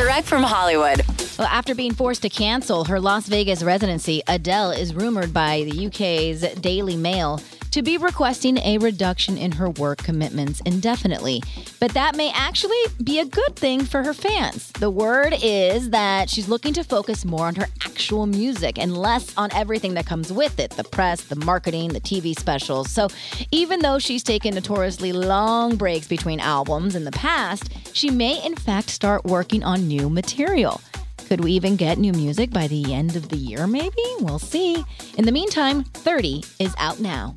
Direct from Hollywood. Well, after being forced to cancel her Las Vegas residency, Adele is rumored by the UK's Daily Mail to be requesting a reduction in her work commitments indefinitely. But that may actually be a good thing for her fans. The word is that she's looking to focus more on her actual music and less on everything that comes with it the press, the marketing, the TV specials. So even though she's taken notoriously long breaks between albums in the past, she may in fact start working on new material. Could we even get new music by the end of the year, maybe? We'll see. In the meantime, 30 is out now.